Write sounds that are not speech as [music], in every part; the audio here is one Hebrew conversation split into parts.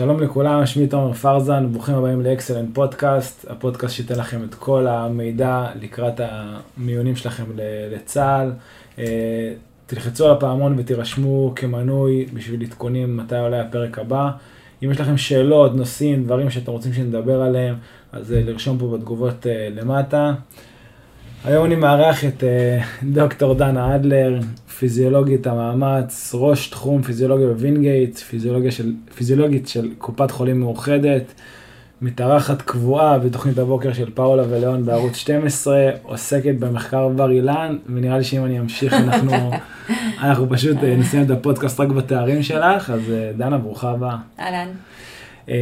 שלום לכולם, שמי תומר פרזן, ברוכים הבאים לאקסלנט פודקאסט, הפודקאסט שייתן לכם את כל המידע לקראת המיונים שלכם לצה"ל. אה, תלחצו על הפעמון ותירשמו כמנוי בשביל עדכונים מתי עולה הפרק הבא. אם יש לכם שאלות, נושאים, דברים שאתם רוצים שנדבר עליהם, אז אה, לרשום פה בתגובות אה, למטה. היום אני מארח את דוקטור דנה אדלר, פיזיולוגית המאמץ, ראש תחום פיזיולוגיה בווינגייט, פיזיולוגיה של, פיזיולוגית של קופת חולים מאוחדת, מתארחת קבועה בתוכנית הבוקר של פאולה וליאון בערוץ 12, עוסקת במחקר בר אילן, ונראה לי שאם אני אמשיך אנחנו, [laughs] אנחנו פשוט אה, נסיים את הפודקאסט רק בתארים שלך, אז אה, דנה, ברוכה הבאה. אהלן. אה,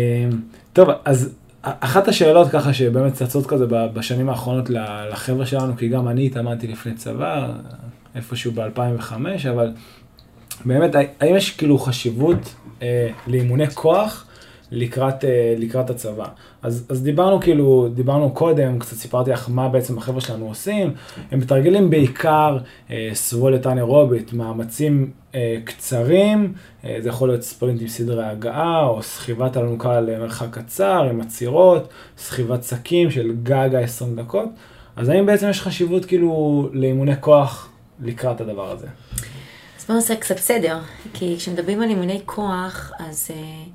טוב, אז אחת השאלות ככה שבאמת צצות כזה בשנים האחרונות לחבר'ה שלנו, כי גם אני התאמנתי לפני צבא, איפשהו ב-2005, אבל באמת, האם יש כאילו חשיבות אה, לאימוני כוח לקראת, אה, לקראת הצבא? אז, אז דיברנו כאילו, דיברנו קודם, קצת סיפרתי לך מה בעצם החבר'ה שלנו עושים, הם מתרגלים בעיקר אה, סבולת אנאירובית, מאמצים אה, קצרים, אה, זה יכול להיות ספרינט עם סדרי הגעה, או סחיבת אלונקה למרחק קצר עם עצירות, סחיבת שקים של גג ה-20 דקות. אז האם בעצם יש חשיבות כאילו לאימוני כוח לקראת הדבר הזה. אז בואו נעשה קצת סדר, כי כשמדברים על אימוני כוח, אז uh,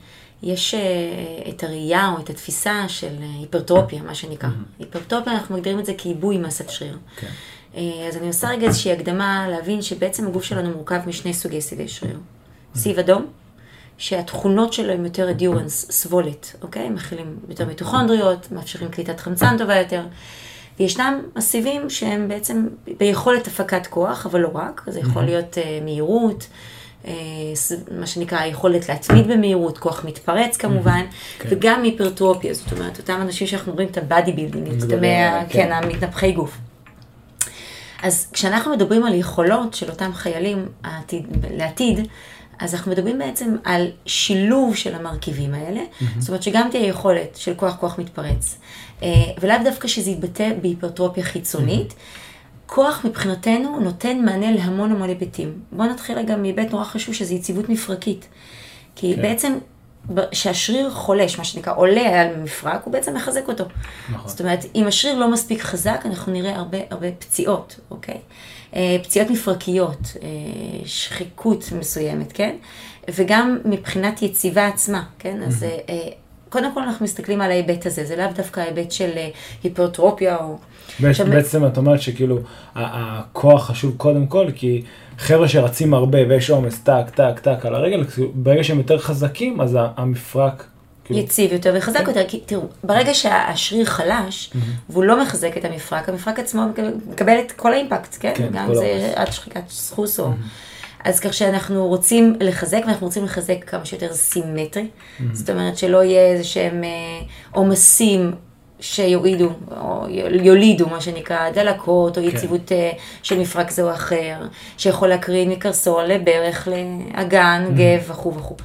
יש uh, את הראייה או את התפיסה של uh, היפרטרופיה, מה שנקרא. Mm-hmm. היפרטרופיה, אנחנו מגדירים את זה כעיבוי מסת שריר. Okay. כן. Uh, אז אני עושה רגע איזושהי הקדמה להבין שבעצם הגוף שלנו מורכב משני סוגי סיבי שריר. סיב אדום, שהתכונות שלו הם יותר אדיורנס, סבולת, אוקיי? מכילים יותר מיטוכונדריות, מאפשרים קליטת חמצן טובה יותר. וישנם מסיבים שהם בעצם ביכולת הפקת כוח, אבל לא רק, זה יכול להיות מהירות, מה שנקרא היכולת להתמיד במהירות, כוח מתפרץ כמובן, okay. כן. וגם היפרטרופיה, זאת אומרת, אותם אנשים שאנחנו רואים את ה body building, את המאה, כן, המתנפחי גוף. אז כשאנחנו מדברים על יכולות של אותם חיילים העתיד, לעתיד, אז אנחנו מדברים בעצם על שילוב של המרכיבים האלה, mm-hmm. זאת אומרת שגם תהיה יכולת של כוח כוח מתפרץ, אה, ולאו דווקא שזה יתבטא בהיפרטרופיה חיצונית. Mm-hmm. כוח מבחינתנו נותן מענה להמון המון היבטים. בואו נתחיל רגע מהיבט נורא חשוב שזה יציבות מפרקית. כי. כן. בעצם כשהשריר חולש, מה שנקרא, עולה על מפרק, הוא בעצם מחזק אותו. נכון. זאת אומרת, אם השריר לא מספיק חזק, אנחנו נראה הרבה הרבה פציעות, אוקיי? אה, פציעות מפרקיות, אה, שחיקות מסוימת, כן? וגם מבחינת יציבה עצמה, כן? אז אה, קודם כל אנחנו מסתכלים על ההיבט הזה, זה לאו דווקא ההיבט של היפרטרופיה או... בעצם את אומרת שכאילו הכוח חשוב קודם כל, כי חבר'ה שרצים הרבה ויש עומס טק, טק, טק על הרגל, ברגע שהם יותר חזקים, אז המפרק כאילו... יציב יותר וחזק כן. יותר, כי תראו, ברגע שהשריר חלש, mm-hmm. והוא לא מחזק את המפרק, המפרק עצמו מקבל את כל האימפקט, כן? כן גם זה עד שחיקת סחוס או... Mm-hmm. אז כך שאנחנו רוצים לחזק, ואנחנו רוצים לחזק כמה שיותר סימטרי. Mm-hmm. זאת אומרת שלא יהיה איזה שהם אה, עומסים שיועידו, או יולידו, מה שנקרא, דלקות, או כן. יציבות אה, של מפרק זה או אחר, שיכול להקרין מקרסול לברך, לאגן, mm-hmm. גב וכו' וכו'.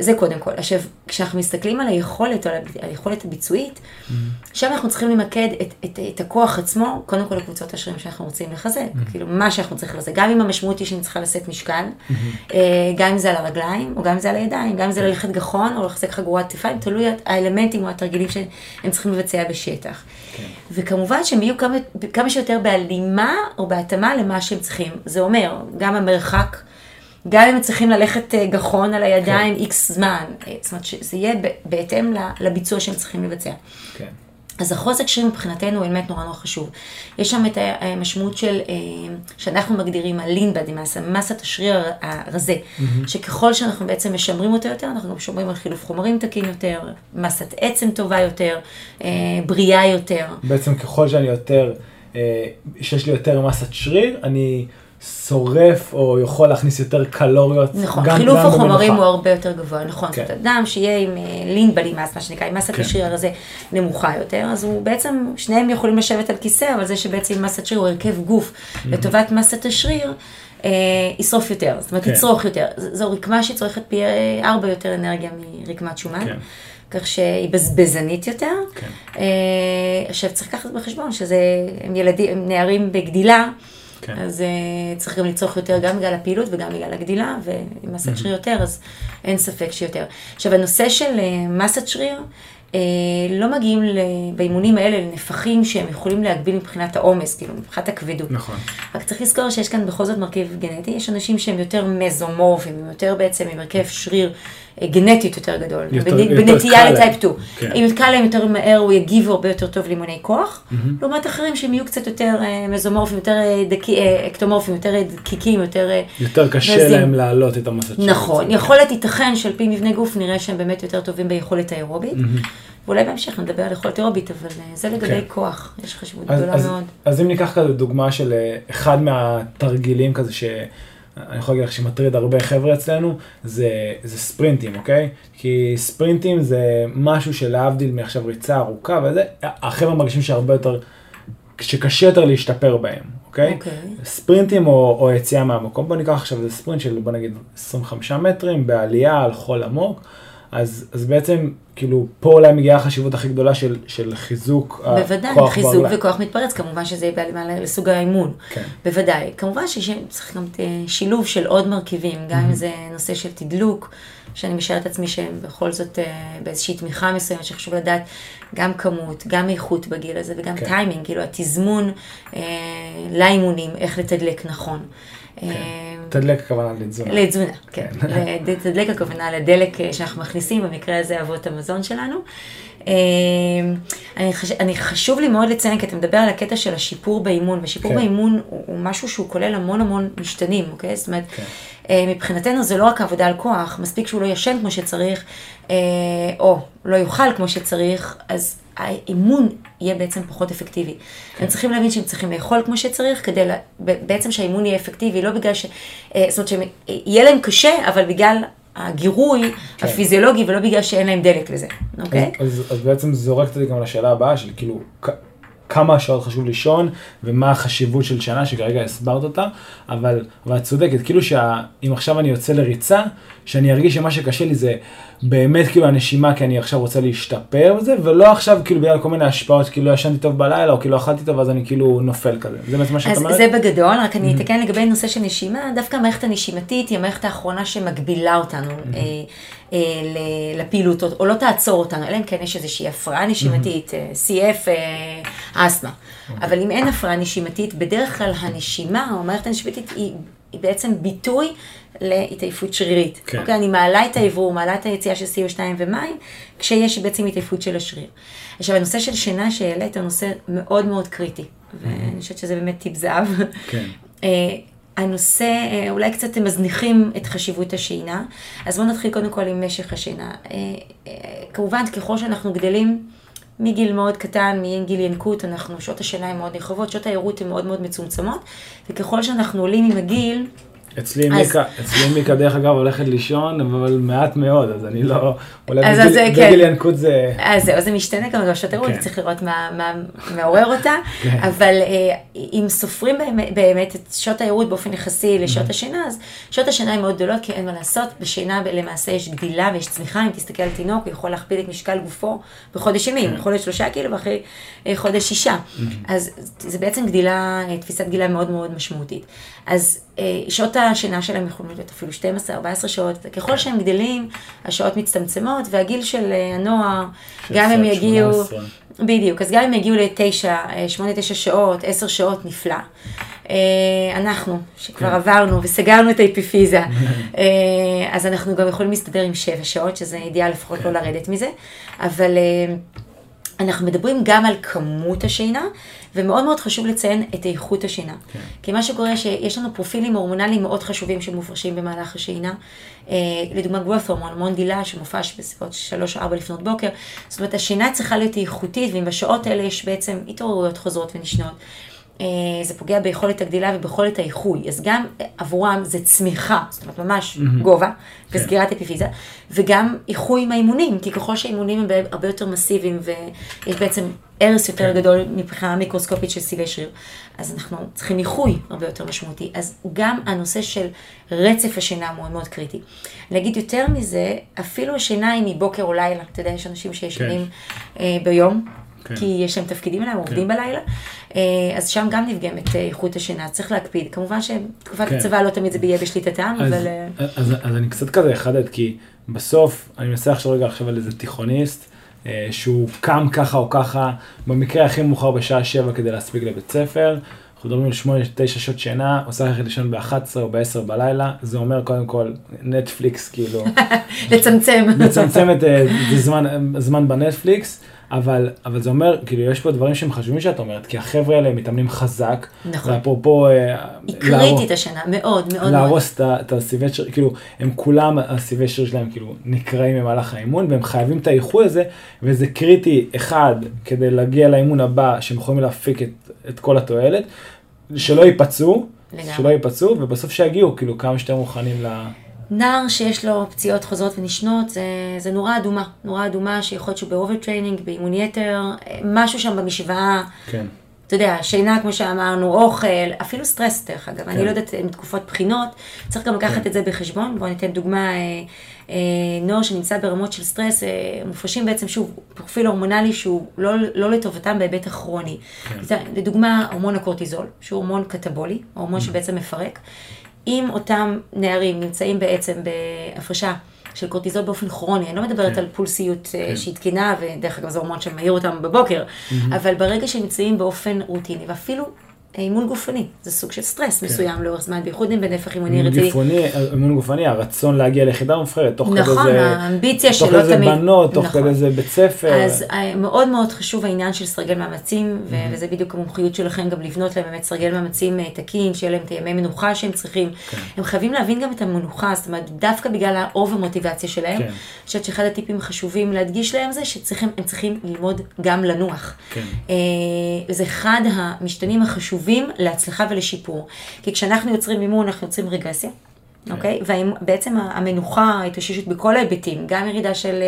זה קודם כל. עכשיו, כשאנחנו מסתכלים על היכולת, על היכולת הביצועית, mm-hmm. שם אנחנו צריכים למקד את, את, את הכוח עצמו, קודם כל לקבוצות השרירים שאנחנו רוצים לחזק. Mm-hmm. כאילו, מה שאנחנו צריכים לחזק. גם אם המשמעות היא שאני צריכה לשאת משקל, mm-hmm. גם אם זה על הרגליים, או גם אם זה על הידיים, גם אם זה ללכת גחון, או לחזק חגורת כתפיים, תלוי האלמנטים או התרגילים שהם צריכים לבצע בשטח. Okay. כן. וכמובן שהם יהיו כמה, כמה שיותר בהלימה או בהתאמה למה שהם צריכים. זה אומר, גם המרחק, גם אם הם צריכים ללכת אה, גחון על הידיים איקס כן. זמן, אה, זאת אומרת שזה יהיה בהתאם לביצוע שהם צריכים לבצע. כן. אז החוזק שרירים מבחינתנו הוא באמת נורא נורא חשוב. יש שם את המשמעות של, אה, שאנחנו מגדירים הלין בדי מסה, מסת השריר הרזה, mm-hmm. שככל שאנחנו בעצם משמרים אותו יותר, אנחנו גם שומרים על חילוף חומרים תקין יותר, מסת עצם טובה יותר, בריאה יותר. בעצם ככל שאני יותר, שיש לי יותר מסת שריר, אני... שורף או יכול להכניס יותר קלוריות. נכון, גם, חילוף גם החומרים הוא הרבה יותר גבוה, נכון. כן. זאת אומרת, אדם שיהיה עם אה, לין בלימאס, מה שנקרא, עם מסת כן. השריר הזה נמוכה יותר, אז הוא בעצם, שניהם יכולים לשבת על כיסא, אבל זה שבעצם מסת שריר הוא הרכב גוף mm-hmm. לטובת מסת השריר. אה, ישרוף יותר, זאת אומרת, כן. יצרוך יותר. זו רקמה שצורכת פי ארבע יותר אנרגיה מרקמת שומן. כן. כך שהיא בזבזנית יותר. כן. אה, עכשיו צריך לקחת בחשבון שזה, הם ילדים, הם נערים בגדילה, כן. אז uh, צריך גם לצרוך יותר גם בגלל הפעילות וגם בגלל הגדילה, ואם מסת שריר יותר, אז אין ספק שיותר. עכשיו, הנושא של uh, מסת שריר, אה, לא מגיעים באימונים האלה לנפחים שהם יכולים להגביל מבחינת העומס, כאילו מבחינת הכבדות. נכון. רק צריך לזכור שיש כאן בכל זאת מרכיב גנטי, יש אנשים שהם יותר מזומורפים, הם יותר בעצם עם הרכב שריר אה, גנטית יותר גדול, יותר- בנ- יותר בנטייה לטייפ 2. כן. אם קל להם יותר מהר, הוא יגיב הרבה יותר טוב לאימוני כוח, לעומת אחרים שהם יהיו קצת יותר אה, מזומורפים, יותר אה, דקי- אה, אקטומורפים, יותר אה, דקיקים, יותר... אה, יותר קשה רזים. להם להעלות את המסת. נכון, יכולת ייתכן שעל פי מבנה גוף נראה שהם באמת יותר טובים ביכולת האירובית. ואולי בהמשך נדבר על יכולת אירובית, אבל אה, זה לגבי כן. כוח, יש חשיבות אז, גדולה אז, מאוד. אז אם ניקח כזה דוגמה של אה, אחד מהתרגילים כזה שאני יכול להגיד לך שמטריד הרבה חבר'ה אצלנו, זה, זה ספרינטים, אוקיי? כי ספרינטים זה משהו שלהבדיל מעכשיו ריצה ארוכה וזה, החבר'ה מרגישים שהרבה יותר, שקשה יותר להשתפר בהם, אוקיי? אוקיי. ספרינטים או, או יציאה מהמקום, בוא ניקח עכשיו איזה ספרינט של בוא נגיד 25 מטרים בעלייה על חול עמוק, אז, אז בעצם כאילו פה אולי מגיעה החשיבות הכי גדולה של, של חיזוק בוודאי, הכוח חיזוק ברגליים. וכוח מתפרץ, כמובן שזה יהיה בהלימה לסוג האימון. כן. בוודאי. כמובן שצריך גם אה, שילוב של עוד מרכיבים, גם אם זה נושא של תדלוק, שאני משערת עצמי שהם בכל זאת אה, באיזושהי תמיכה מסוימת, שחשוב לדעת גם כמות, גם איכות בגיל הזה, וגם כן. טיימינג, כאילו התזמון אה, לאימונים, איך לתדלק נכון. אה, תדלק הכוונה לתזונה. לתזונה, כן. לתדלק הכוונה לדלק אה, שאנחנו מכניסים, במקרה הזה אבות המזון שלנו. אה, אני, חש... אני חשוב לי מאוד לציין, כי אתה מדבר על הקטע של השיפור באימון, ושיפור כן. באימון הוא, הוא משהו שהוא כולל המון המון משתנים, אוקיי? זאת אומרת, כן. אה, מבחינתנו זה לא רק עבודה על כוח, מספיק שהוא לא ישן כמו שצריך, אה, או לא יאכל כמו שצריך, אז האימון יהיה בעצם פחות אפקטיבי. כן. הם צריכים להבין שהם צריכים לאכול כמו שצריך, כדי לה, בעצם שהאימון יהיה אפקטיבי, לא בגלל ש... אה, זאת אומרת שיהיה להם קשה, אבל בגלל הגירוי כן. הפיזיולוגי, ולא בגלל שאין להם דלק לזה, אוקיי? אז, אז, אז בעצם זה זורק אותי גם לשאלה הבאה של כאילו כמה שעות חשוב לישון ומה החשיבות של שנה שכרגע הסברת אותה, אבל, אבל את צודקת, כאילו שאם עכשיו אני יוצא לריצה, שאני ארגיש שמה שקשה לי זה באמת כאילו הנשימה כי אני עכשיו רוצה להשתפר וזה, ולא עכשיו כאילו בגלל כל מיני השפעות, כאילו ישנתי טוב בלילה או כאילו אכלתי טוב אז אני כאילו נופל כזה, זה בעצם מה שאת אז אומרת? זה בגדול, רק אני אתקן לגבי נושא של נשימה, דווקא המערכת הנשימתית היא המערכת האחרונה שמגבילה אותנו אה, אה, לפעילות, או לא תעצור אותנו, אלא אם כן יש איזושהי הפרעה נשימתית, אה, CF, אה, אסתמה. אבל אם אין הפרעה נשימתית, בדרך כלל הנשימה, או המערכת הנשימתית, היא, היא בעצם ביטוי להתעייפות שרירית. כן. אוקיי, אני מעלה את האוורור, מעלה את היציאה של CO2 ומים, כשיש בעצם התעייפות של השריר. עכשיו, הנושא של שינה שהעלית הוא נושא מאוד מאוד קריטי, ואני חושבת שזה באמת טיפ זהב. כן. [laughs] אה, הנושא, אה, אולי קצת הם מזניחים את חשיבות השינה, אז בואו נתחיל קודם כל עם משך השינה. אה, כמובן, ככל שאנחנו גדלים, מגיל מאוד קטן, מגיל ינקות, אנחנו, שעות השינה הן מאוד נרחבות, שעות העירות הן מאוד מאוד מצומצמות, וככל שאנחנו עולים עם הגיל, אצלי אז- מיקה, אצלי מיקה דרך אגב הולכת לישון, אבל מעט מאוד, אז אני לא, אולי אז- בגיל- כן. בגיל ינקות זה, אז זהו, זה משתנה גם בשעות העירות, כן. צריך לראות מה, מה מעורר אותה, כן. אבל אה, אם סופרים באמת, באמת את שעות העירות באופן יחסי לשעות Mm-hmm. השינה, אז שעות השינה הן מאוד גדולות, כי אין מה לעשות, בשינה למעשה יש גדילה ויש צמיחה, אם תסתכל על תינוק, הוא יכול להכפיל את משקל גופו בחודש ימים, כן. חודש שלושה קילו ואחרי אה, חודש שישה. Mm-hmm. אז זה בעצם גדילה, אה, תפיסת גדילה מאוד מאוד משמעותית. אז שעות השינה שלהם יכולים להיות אפילו 12-14 שעות, וככל שהם גדלים, השעות מצטמצמות, והגיל של אה, הנוער, גם 16, יגיעו, 18. בדיוק, אז גם אם יגיעו לתשע, אה, שמונה, תשע שעות, עשר שעות, נפלא. אה, אנחנו, שכבר כן. עברנו וסגרנו את האפיפיזה, [laughs] אז אנחנו גם יכולים להסתדר עם שבע שעות, שזה אידיאל לפחות לא לרדת מזה, אבל אנחנו מדברים גם על כמות השינה, ומאוד מאוד חשוב לציין את איכות השינה. כן. כי מה שקורה שיש לנו פרופילים הורמונליים מאוד חשובים שמופרשים במהלך השינה. אה, לדוגמה growth hormone, המון גילה שמופרש בסביבות 3-4 לפנות בוקר. זאת אומרת, השינה צריכה להיות איכותית, ואם בשעות האלה יש בעצם התעוררויות חוזרות ונשנות. אה, זה פוגע ביכולת הגדילה וביכולת האיחוי. אז גם עבורם זה צמיחה, זאת אומרת ממש גובה וסגירת אפיפיזה, וגם איחוי עם האימונים, כי ככל שהאימונים הם הרבה יותר מסיביים ויש בעצם הרס יותר גדול מבחינה מיקרוסקופית של סיבי שריר, אז אנחנו צריכים איחוי הרבה יותר משמעותי. אז גם הנושא של רצף השינה מאוד מאוד קריטי. להגיד יותר מזה, אפילו השינה היא מבוקר או לילה, אתה יודע, יש אנשים שישנים אה, ביום. כן. כי יש להם תפקידים עליהם, עובדים בלילה. אה, אז שם גם נפגמת אה, איכות השינה, צריך להקפיד. כמובן שתקופת כן. הצבא לא תמיד זה יהיה בשליטתם, אז, אבל... אה, אז, אז, אז אני קצת כזה אחדד, כי בסוף, אני מנסה לחשוב רגע עכשיו על איזה תיכוניסט, שהוא קם ככה או ככה, במקרה הכי מאוחר בשעה 7 כדי להספיק לבית ספר. אנחנו מדברים על 8-9 שעות שינה, עושה ללכת לישון ב-11 או ב-10 בלילה, זה אומר קודם כל נטפליקס, כאילו, [laughs] לצמצם. מצמצם את זמן, זמן בנטפליקס, אבל, אבל זה אומר, כאילו, יש פה דברים שהם חשובים שאת אומרת, כי החבר'ה האלה מתאמנים חזק, נכון. ואפרופו, אה, היא קריטית השינה, מאוד מאוד. להרוס את הסיבי שריר, כאילו, הם כולם, הסיבי שריר שלהם כאילו נקרעים במהלך האימון, והם חייבים את האיחוי הזה, וזה קריטי, אחד, כדי להגיע לאימון הבא, שהם יכולים להפיק את, את כל התועלת, שלא ייפצעו. שלא ייפצעו, ובסוף שיגיעו, כאילו, כמה שיותר מוכנים ל... נער שיש לו פציעות חוזרות ונשנות, זה, זה נורה אדומה. נורה אדומה שיכול להיות שהוא ב overtraining, באימון יתר, משהו שם במשוואה, כן. אתה יודע, שינה כמו שאמרנו, אוכל, אפילו סטרס דרך אגב. אני לא יודעת, עם תקופות בחינות, צריך גם לקחת את זה בחשבון. בואו ניתן דוגמה, אה, אה, נוער שנמצא ברמות של סטרס, אה, מופרשים בעצם, שוב, פרופיל הורמונלי שהוא לא, לא לטובתם בהיבט הכרוני. זה- לדוגמה, הורמון הקורטיזול, שהוא הורמון קטבולי, הורמון שבעצם מפרק. אם אותם נערים נמצאים בעצם בהפרשה של קורטיזול באופן כרוני, אני לא מדברת כן. על פולסיות אה, כן. שהיא תקינה, ודרך אגב זה הורמון שמעיר אותם בבוקר, אבל ברגע שהם נמצאים באופן רוטיני, ואפילו אימון גופני, זה סוג של סטרס מסוים לאורך זמן, בייחוד אם בנפח אימוני רציני. גופני, אימון גופני, הרצון להגיע ליחידה מובחרת, תוך כדי נכון, זה... האמביציה תוך שלו כדי זה תמיד. בנות, תוך נכון. כדי זה בית ספר. אז אה, מאוד מאוד חשוב העניין של סרגל מאמצים, ו- וזה בדיוק המומחיות שלכם, גם לבנות להם באמת סרגל מאמצים אה, תקין, שיהיה להם את הימי מנוחה שהם צריכים. כן. הם חייבים להבין גם את המנוחה, זאת אומרת, דווקא בגלל ה over מוטיבציה שלהם. כן. אני חושבת שאחד הטיפים החשובים להדגיש להם זה שהם צריכים ללמוד גם לנוח. כן. וזה אחד המשתנים החשובים להצלחה ולשיפור. כי כשאנחנו יוצרים אימון, אנחנו יוצרים רגרסיה. כן. אוקיי? ובעצם המנוחה, ההתאוששות בכל ההיבטים, גם ירידה של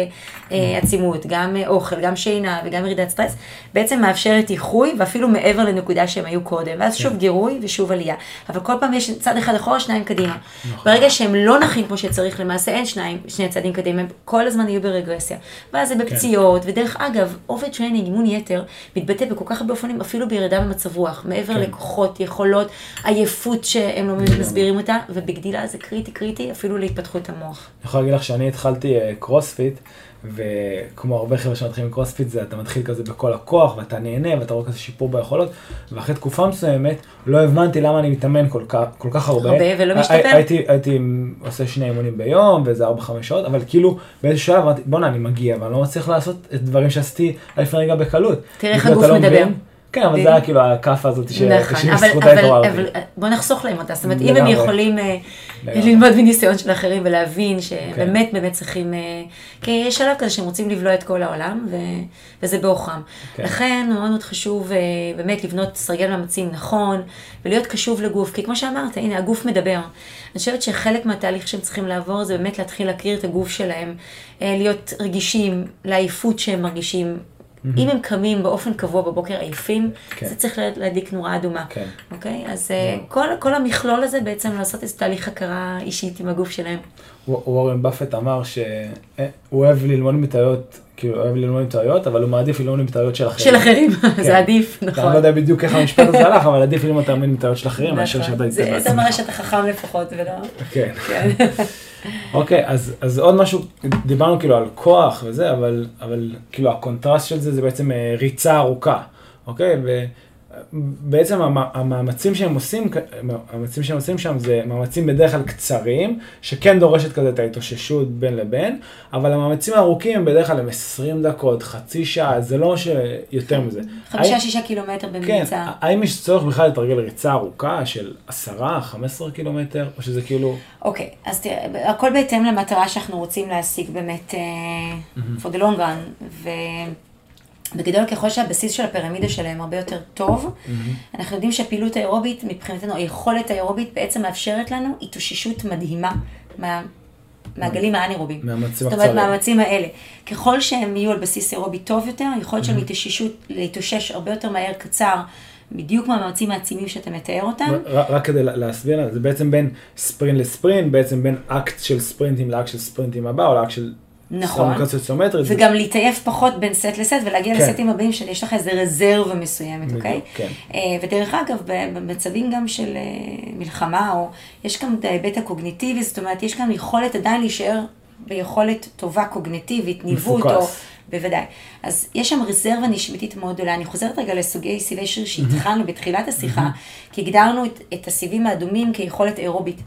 אה, עצימות, גם אה, אוכל, גם שינה וגם ירידת סטרס, בעצם מאפשרת איחוי ואפילו מעבר לנקודה שהם היו קודם. ואז כן. שוב גירוי ושוב עלייה. אבל כל פעם יש צד אחד אחורה, שניים קדימה. נכון. ברגע שהם לא נחים כמו שצריך, למעשה אין שניים, שני צעדים קדימה, הם כל הזמן יהיו ברגרסיה. ואז זה בפציעות, ודרך אגב, overtraining, אימון יתר, מתבטא בכל כך הרבה אופנים, אפילו בירידה במצב רוח, מעבר כן. לכוחות, יכולות, עייפות שהם לא מסבירים אותה, ובגדילה זה קריטי קריטי אפילו להתפתחות המוח. אני יכול להגיד לך שאני התחלתי אה, קרוספיט, וכמו הרבה חבר'ה שמתחילים קרוספיט, זה אתה מתחיל כזה בכל הכוח, ואתה נהנה, ואתה רואה כזה שיפור ביכולות, ואחרי תקופה מסוימת, לא הבנתי למה אני מתאמן כל כך, כל כך הרבה. הרבה ולא משתפר? הייתי, הייתי עושה שני אימונים ביום, ואיזה 4-5 שעות, אבל כאילו באיזשהו שלב אמרתי, בואנה, אני מגיע, ואני לא מצליח לעשות את דברים שעשיתי לפני רגע בקלות. תראה איך הגוף לא מדבר. כן, אבל זה היה כאילו הכאפה הזאת נכון, אבל, התעוררתי. אבל בוא נחסוך להם אותה, זאת אומרת, אם הם. יכולים אה. ללמוד מניסיון של אחרים ולהבין שהם כן. באמת צריכים, אה, כי יש שלב כזה שהם רוצים לבלוע את כל העולם, וזה בעוכרם. כן. לכן מאוד מאוד חשוב אה, באמת לבנות סרגל מאמצים נכון, ולהיות קשוב לגוף, כי כמו שאמרת, הנה, הגוף מדבר. אני חושבת שחלק מהתהליך שהם צריכים לעבור זה באמת להתחיל להכיר את הגוף שלהם, להיות רגישים לעייפות שהם מרגישים. אם הם קמים באופן קבוע בבוקר עייפים, כן. זה צריך לה- להדליק נורה אדומה. כן. אוקיי? אז אה, כל, כל המכלול הזה בעצם לעשות איזה תהליך הכרה אישית עם הגוף שלהם. וורן באפט אמר שהוא אוהב ללמוד מטעויות, כאילו הוא אוהב ללמוד מטעויות, אבל הוא מעדיף ללמוד מטעויות של אחרים. של אחרים, [laughs] כן. זה עדיף, אני נכון. לא יודע בדיוק איך המשפט הזה הלך, אבל עדיף ללמוד מטעויות של אחרים, מאשר נכון. שאתה זה- תצא זה מראה בעצמך. שאתה חכם לפחות, ולא... כן. אוקיי, אז אז עוד משהו, דיברנו כאילו על כוח וזה, אבל אבל כאילו הקונטרסט של זה זה בעצם אה, ריצה ארוכה, אוקיי? ובעצם המ- המאמצים שהם עושים, המאמצים שהם עושים שם זה מאמצים בדרך כלל קצרים, שכן דורשת כזה את ההתאוששות בין לבין, אבל המאמצים הארוכים הם בדרך כלל הם 20 דקות, חצי שעה, זה לא שיותר מזה. חמישה, שישה קילומטר כן, בממוצע. האם יש צורך בכלל לתרגל ריצה ארוכה של 10, 15 קילומטר, או שזה כאילו... אוקיי, אז תראה, הכל בהתאם למטרה שאנחנו רוצים להשיג באמת אה, for the long run, ובגדול ככל שהבסיס של הפירמידה שלהם הרבה יותר טוב, אנחנו יודעים שהפעילות האירובית מבחינתנו, היכולת האירובית בעצם מאפשרת לנו התאוששות מדהימה מה... מהגלים האנאירובים. מהמאמצים זאת אומרת, הקצרים. מהמאמצים האלה. ככל שהם יהיו על בסיס אירובי טוב יותר, היכולת שלהם להתאוששות, להתאושש הרבה יותר מהר, קצר, בדיוק מהמאמצים העצימים שאתה מתאר אותם. רק, רק כדי לה- להסביר, זה בעצם בין ספרינט לספרינט, בעצם בין אקט של ספרינטים לאקט של ספרינטים הבא, או לאקט של נכון. סטרונוקלציות וגם להתעייף פחות בין סט לסט ולהגיע כן. לסטים הבאים שיש לך איזה רזרבה מסוימת, אוקיי? כן. אה, ודרך אגב, במצבים גם של אה, מלחמה, או יש גם את ההיבט הקוגניטיבי, זאת אומרת, יש גם יכולת עדיין להישאר ביכולת טובה קוגניטיבית, ניווט, או... בוודאי. אז יש שם רזרבה נשמתית מאוד גדולה. אני חוזרת רגע לסוגי סיבי שריר שהתחלנו בתחילת השיחה, כי הגדרנו את, את הסיבים האדומים כיכולת אירובית.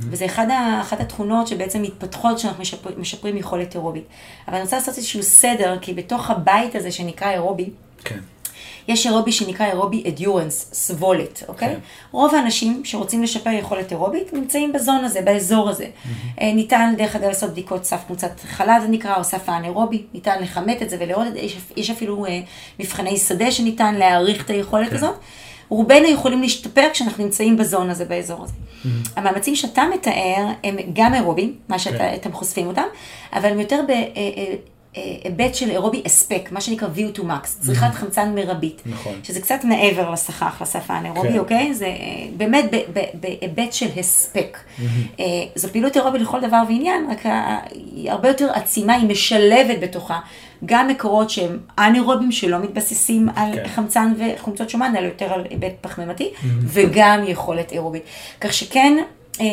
וזה אחד ה, אחת התכונות שבעצם מתפתחות כשאנחנו משפר, משפרים יכולת אירובית. אבל אני רוצה לעשות איזשהו סדר, כי בתוך הבית הזה שנקרא אירובי, כן. יש אירובי שנקרא אירובי אדיורנס, סבולת, אוקיי? כן. רוב האנשים שרוצים לשפר יכולת אירובית נמצאים בזון הזה, באזור הזה. אה, ניתן דרך אגב לעשות בדיקות סף קבוצת חלב זה נקרא, או סף האנאירובי, ניתן לכמת את זה ולראות את זה, יש, יש אפילו אה, מבחני שדה שניתן להעריך את היכולת כן. הזאת. רובנו יכולים להשתפר כשאנחנו נמצאים בזון הזה, באזור הזה. המאמצים שאתה מתאר הם גם אירובים, מה כן. שאתם חושפים אותם, אבל הם יותר בהיבט של אירובי הספק, מה שנקרא view to max, צריכת חמצן מרבית. נכון. שזה קצת מעבר לסכך, לשפה האנאירובי, כן. אוקיי? זה אה, באמת בהיבט של הספק. אה, זו פעילות אירובית לכל דבר ועניין, רק היא הרבה יותר עצימה, היא משלבת בתוכה גם מקורות שהם אנאירובים, שלא מתבססים על כן. חמצן וחומצות שומן, אלא יותר על היבט פחמימתי, וגם יכולת אירובית. כך שכן, אה,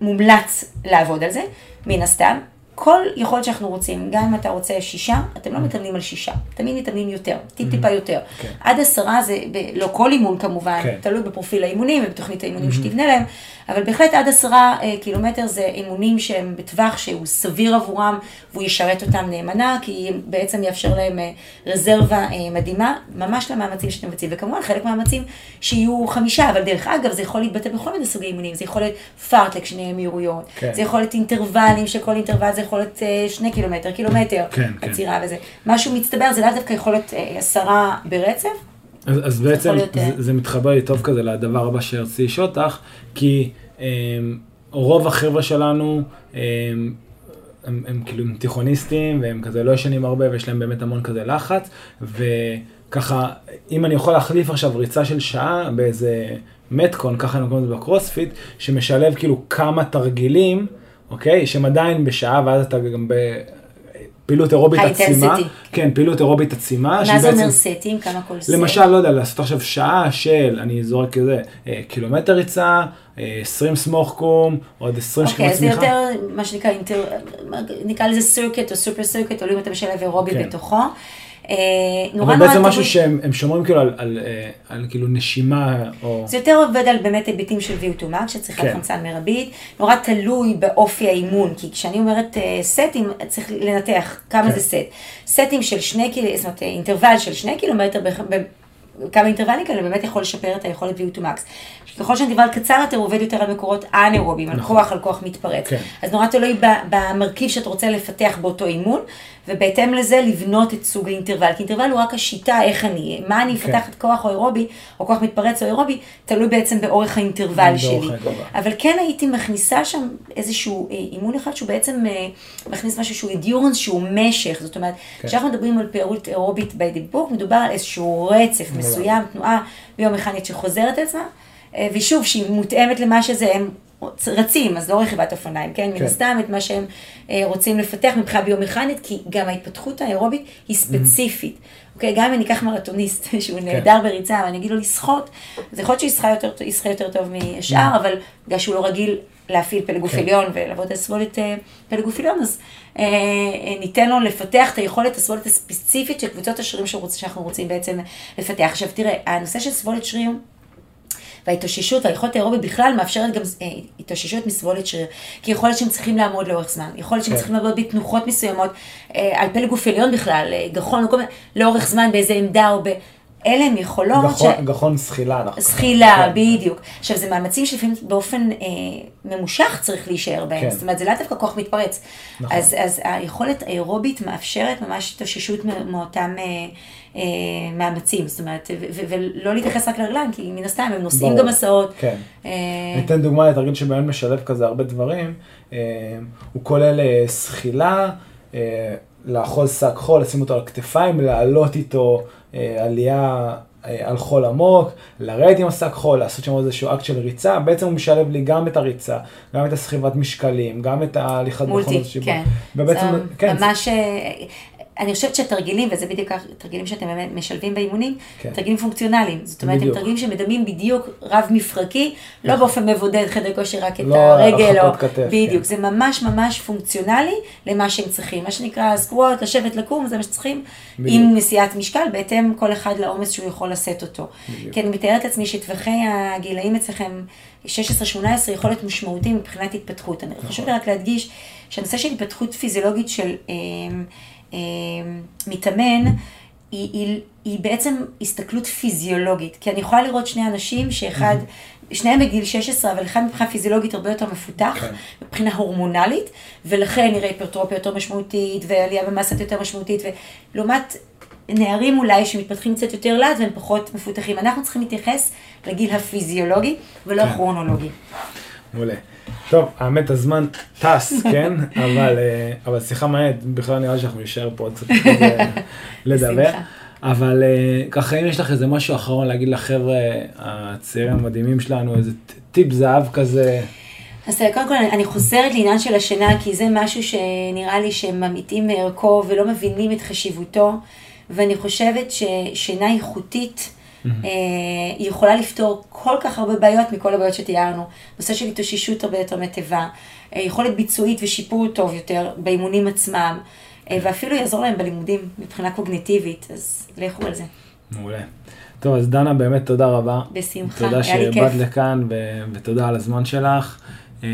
מומלץ לעבוד על זה, מן הסתם. כל יכולת שאנחנו רוצים, גם אם אתה רוצה שישה, אתם לא מתאמנים על שישה, תמיד מתאמנים יותר, טיפ טיפה יותר. כן. עד עשרה זה, לא כל אימון כמובן, כן. תלוי בפרופיל האימונים ובתוכנית האימונים שתבנה להם, אבל בהחלט עד עשרה אה, קילומטר זה אימונים שהם בטווח שהוא סביר עבורם, והוא ישרת אותם נאמנה, כי בעצם יאפשר להם אה, רזרבה אה, מדהימה, ממש למאמצים שאתם מבצעים, וכמובן חלק מהמאמצים שיהיו חמישה, אבל דרך אגב זה יכול להתבטא בכל מיני סוגי אימונים, זה יכול להיות פארטק, שני מהירויות, כן. זה יכול להיות אינטרוולים, שכל אינטרוול זה יכול להיות שני קילומטר, קילומטר, כן, כן. עצירה וזה. משהו מצטבר, זה לאו דווקא יכול להיות עשרה ברצף, אז, אז בעצם להיות, אה, זה, זה מתחבר לי טוב כזה לדבר הבא שרציתי לשאול אותך, כי אה, רוב החבר'ה שלנו אה, הם, הם כאילו הם תיכוניסטים והם כזה לא ישנים הרבה ויש להם באמת המון כזה לחץ וככה אם אני יכול להחליף עכשיו ריצה של שעה באיזה metcon, ככה אני קורא לזה בקרוספיט, שמשלב כאילו כמה תרגילים, אוקיי? שהם עדיין בשעה ואז אתה גם ב... פעילות אירובית עצימה. כן, פעילות אירובית עצימה, מה זה אומר סטים? כמה כל סט? למשל, לא יודע, לעשות עכשיו שעה של, אני זורק כזה, אה, קילומטר ריצה, אה, 20 סמוך קום, עוד 20 אוקיי, שקמות אז זה צמיחה. יותר, מה שנקרא. נקרא לזה circuit או super circuit, תלוי אם אתה משלב אירובי כן. בתוכו. אה, נורא אבל נורא בעצם משהו שהם הם שומרים כאילו על, על, אה, על כאילו נשימה, או... זה יותר עובד על באמת היבטים של view to max, כן. חמצן מרבית, נורא תלוי באופי האימון, כי כשאני אומרת אה, סטים, צריך לנתח כמה כן. זה סט. סטים של שני קילומטר, זאת אומרת, אה, אינטרוול של שני קילומטר, בח- ב- כמה אינטרוולים כאלה באמת יכול לשפר את היכולת view to max. ככל שהאינטרוול קצר יותר, הוא עובד יותר על מקורות אנאירובים, על נכון. כוח, על כוח מתפרץ. כן. אז נורא תלוי במרכיב שאתה רוצה לפתח באותו אימון, ובהתאם לזה לבנות את סוג האינטרוול. כי אינטרוול הוא רק השיטה איך אני, מה אני כן. אפתח את כוח או אירובי, או כוח מתפרץ או אירובי, תלוי בעצם באורך האינטרוול שלי. אבל כן הייתי מכניסה שם איזשהו אה, אימון אחד שהוא בעצם אה, מכניס משהו שהוא אדיורנס, שהוא משך. זאת אומרת, כן. כשאנחנו מדברים על פעילות אירובית בדיבור, מדובר על איזשהו רצף מסוים, תנועה ביומכנית שחוזרת את עצמה, ושוב, שהיא מותאמת למה שזה, הם רצים, אז לא רכיבת אופניים, כן? מן כן. הסתם את מה שהם אה, רוצים לפתח מבחינה ביומכנית, כי גם ההתפתחות האירובית היא ספציפית. אוקיי, גם אם אני אקח מרתוניסט [laughs] שהוא נהדר בריצה, ואני אגיד לו לשחות, אז יכול להיות שהוא ישחה יותר, טוב מהשאר, אבל בגלל שהוא לא רגיל להפעיל פלגוף כן. עליון ולעבוד על סבולת אה, פלגוף עליון, אז אה, אה, ניתן לו לפתח את היכולת הסבולת הספציפית של קבוצות השרירים שאנחנו רוצים בעצם לפתח. עכשיו תראה, הנושא של סבולת שריר, וההתאוששות והיכולת האירובית בכלל מאפשרת גם אה, התאוששות מסבולת שריר. כי יכול להיות שהם צריכים לעמוד לאורך זמן, יכול להיות שהם כן. צריכים לעבוד בתנוחות מסוימות, אה, על פלג גוף עליון בכלל, אה, גחון, לאורך זמן באיזה עמדה או ב... אלה הם יכולות גחון, גחון זחילה. אנחנו זחילה, קוראים. בדיוק. עכשיו, זה מאמצים שלפעמים באופן אה, ממושך צריך להישאר בהם. כן. זאת אומרת, זה לאו דווקא כוח מתפרץ. נכון. אז, אז היכולת האירובית מאפשרת ממש התאוששות מאותם אה, אה, מאמצים. זאת אומרת, ו- ו- ולא להתייחס רק לרגליים, כי מן הסתם הם נושאים ברור. גם מסעות. כן. אה, אני אתן דוגמה לתרגיל שבאמת משלב כזה הרבה דברים. אה, הוא כולל אה, זחילה, אה, לאחוז שק חול, לשים אותו על הכתפיים, לעלות איתו עלייה אה, על חול עמוק, לרדת עם השק חול, לעשות שם איזשהו אקט של ריצה, בעצם הוא משלב לי גם את הריצה, גם את הסחיבת משקלים, גם את ההליכת מולטי, כן. ובעצם, זה כן, ממש, אה, אני חושבת שהתרגילים, וזה בדיוק התרגילים שאתם באמת משלבים באימונים, כן. תרגילים פונקציונליים. זאת אומרת, הם בדיוק. תרגילים שמדמים בדיוק רב מפרקי, לא באופן מבודד חדר כושר רק את לא הרגל, או... הרחקות כתף, בדיוק, כן. זה ממש ממש פונקציונלי למה שהם צריכים. מה שנקרא סקווט, לשבת, לקום, זה מה שצריכים, בדיוק. עם נשיאת משקל, בהתאם כל אחד לעומס שהוא יכול לשאת אותו. בדיוק. כי אני מתארת לעצמי שטווחי הגילאים אצלכם, 16-18, יכול להיות משמעותי מבחינת התפתחות. אני- נכון. חשוב לי רק להדגיש שהנושא של התפתחות פיזיולוגית של אה, מתאמן, היא, היא, היא בעצם הסתכלות פיזיולוגית. כי אני יכולה לראות שני אנשים שאחד, שניהם בגיל 16, אבל אחד מבחינה פיזיולוגית הרבה יותר מפותח, כן. מבחינה הורמונלית, ולכן נראה היפרטרופיה יותר משמעותית, ועלייה במסת יותר משמעותית, ולעומת נערים אולי שמתפתחים קצת יותר לאט והם פחות מפותחים. אנחנו צריכים להתייחס לגיל הפיזיולוגי ולא כן. הכרונולוגי. מעולה. טוב, האמת הזמן טס, כן? [laughs] אבל, אה, אבל שיחה מעניינת, בכלל נראה לי שאנחנו נשאר פה עוד קצת כזה לדבר. אבל אה, ככה, אם יש לך איזה משהו אחרון להגיד לחבר'ה הצעירים המדהימים שלנו, איזה טיפ זהב כזה, אז אה, קודם כל אני- חוזרת לעניין של השינה, כי זה משהו שנראה לי שהם ממעיטים מערכו ולא מבינים את חשיבותו, ואני חושבת ששינה איכותית אה, היא יכולה לפתור כל כך הרבה בעיות מכל הבעיות שתיארנו. נושא של התאוששות הרבה יותר מטבע, אה, יכולת ביצועית ושיפור טוב יותר באימונים עצמם, אה, ואפילו יעזור להם בלימודים מבחינה קוגניטיבית, אז לכו על זה. מעולה. טוב, אז דנה, באמת תודה רבה. בשמחה, תודה היה לי שבאת כיף. לכאן ו- ותודה על הזמן שלך. אה,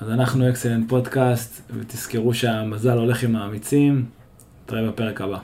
אז אנחנו אקסלנט פודקאסט, ותזכרו שהמזל הולך עם האמיצים. נתראה בפרק הבא.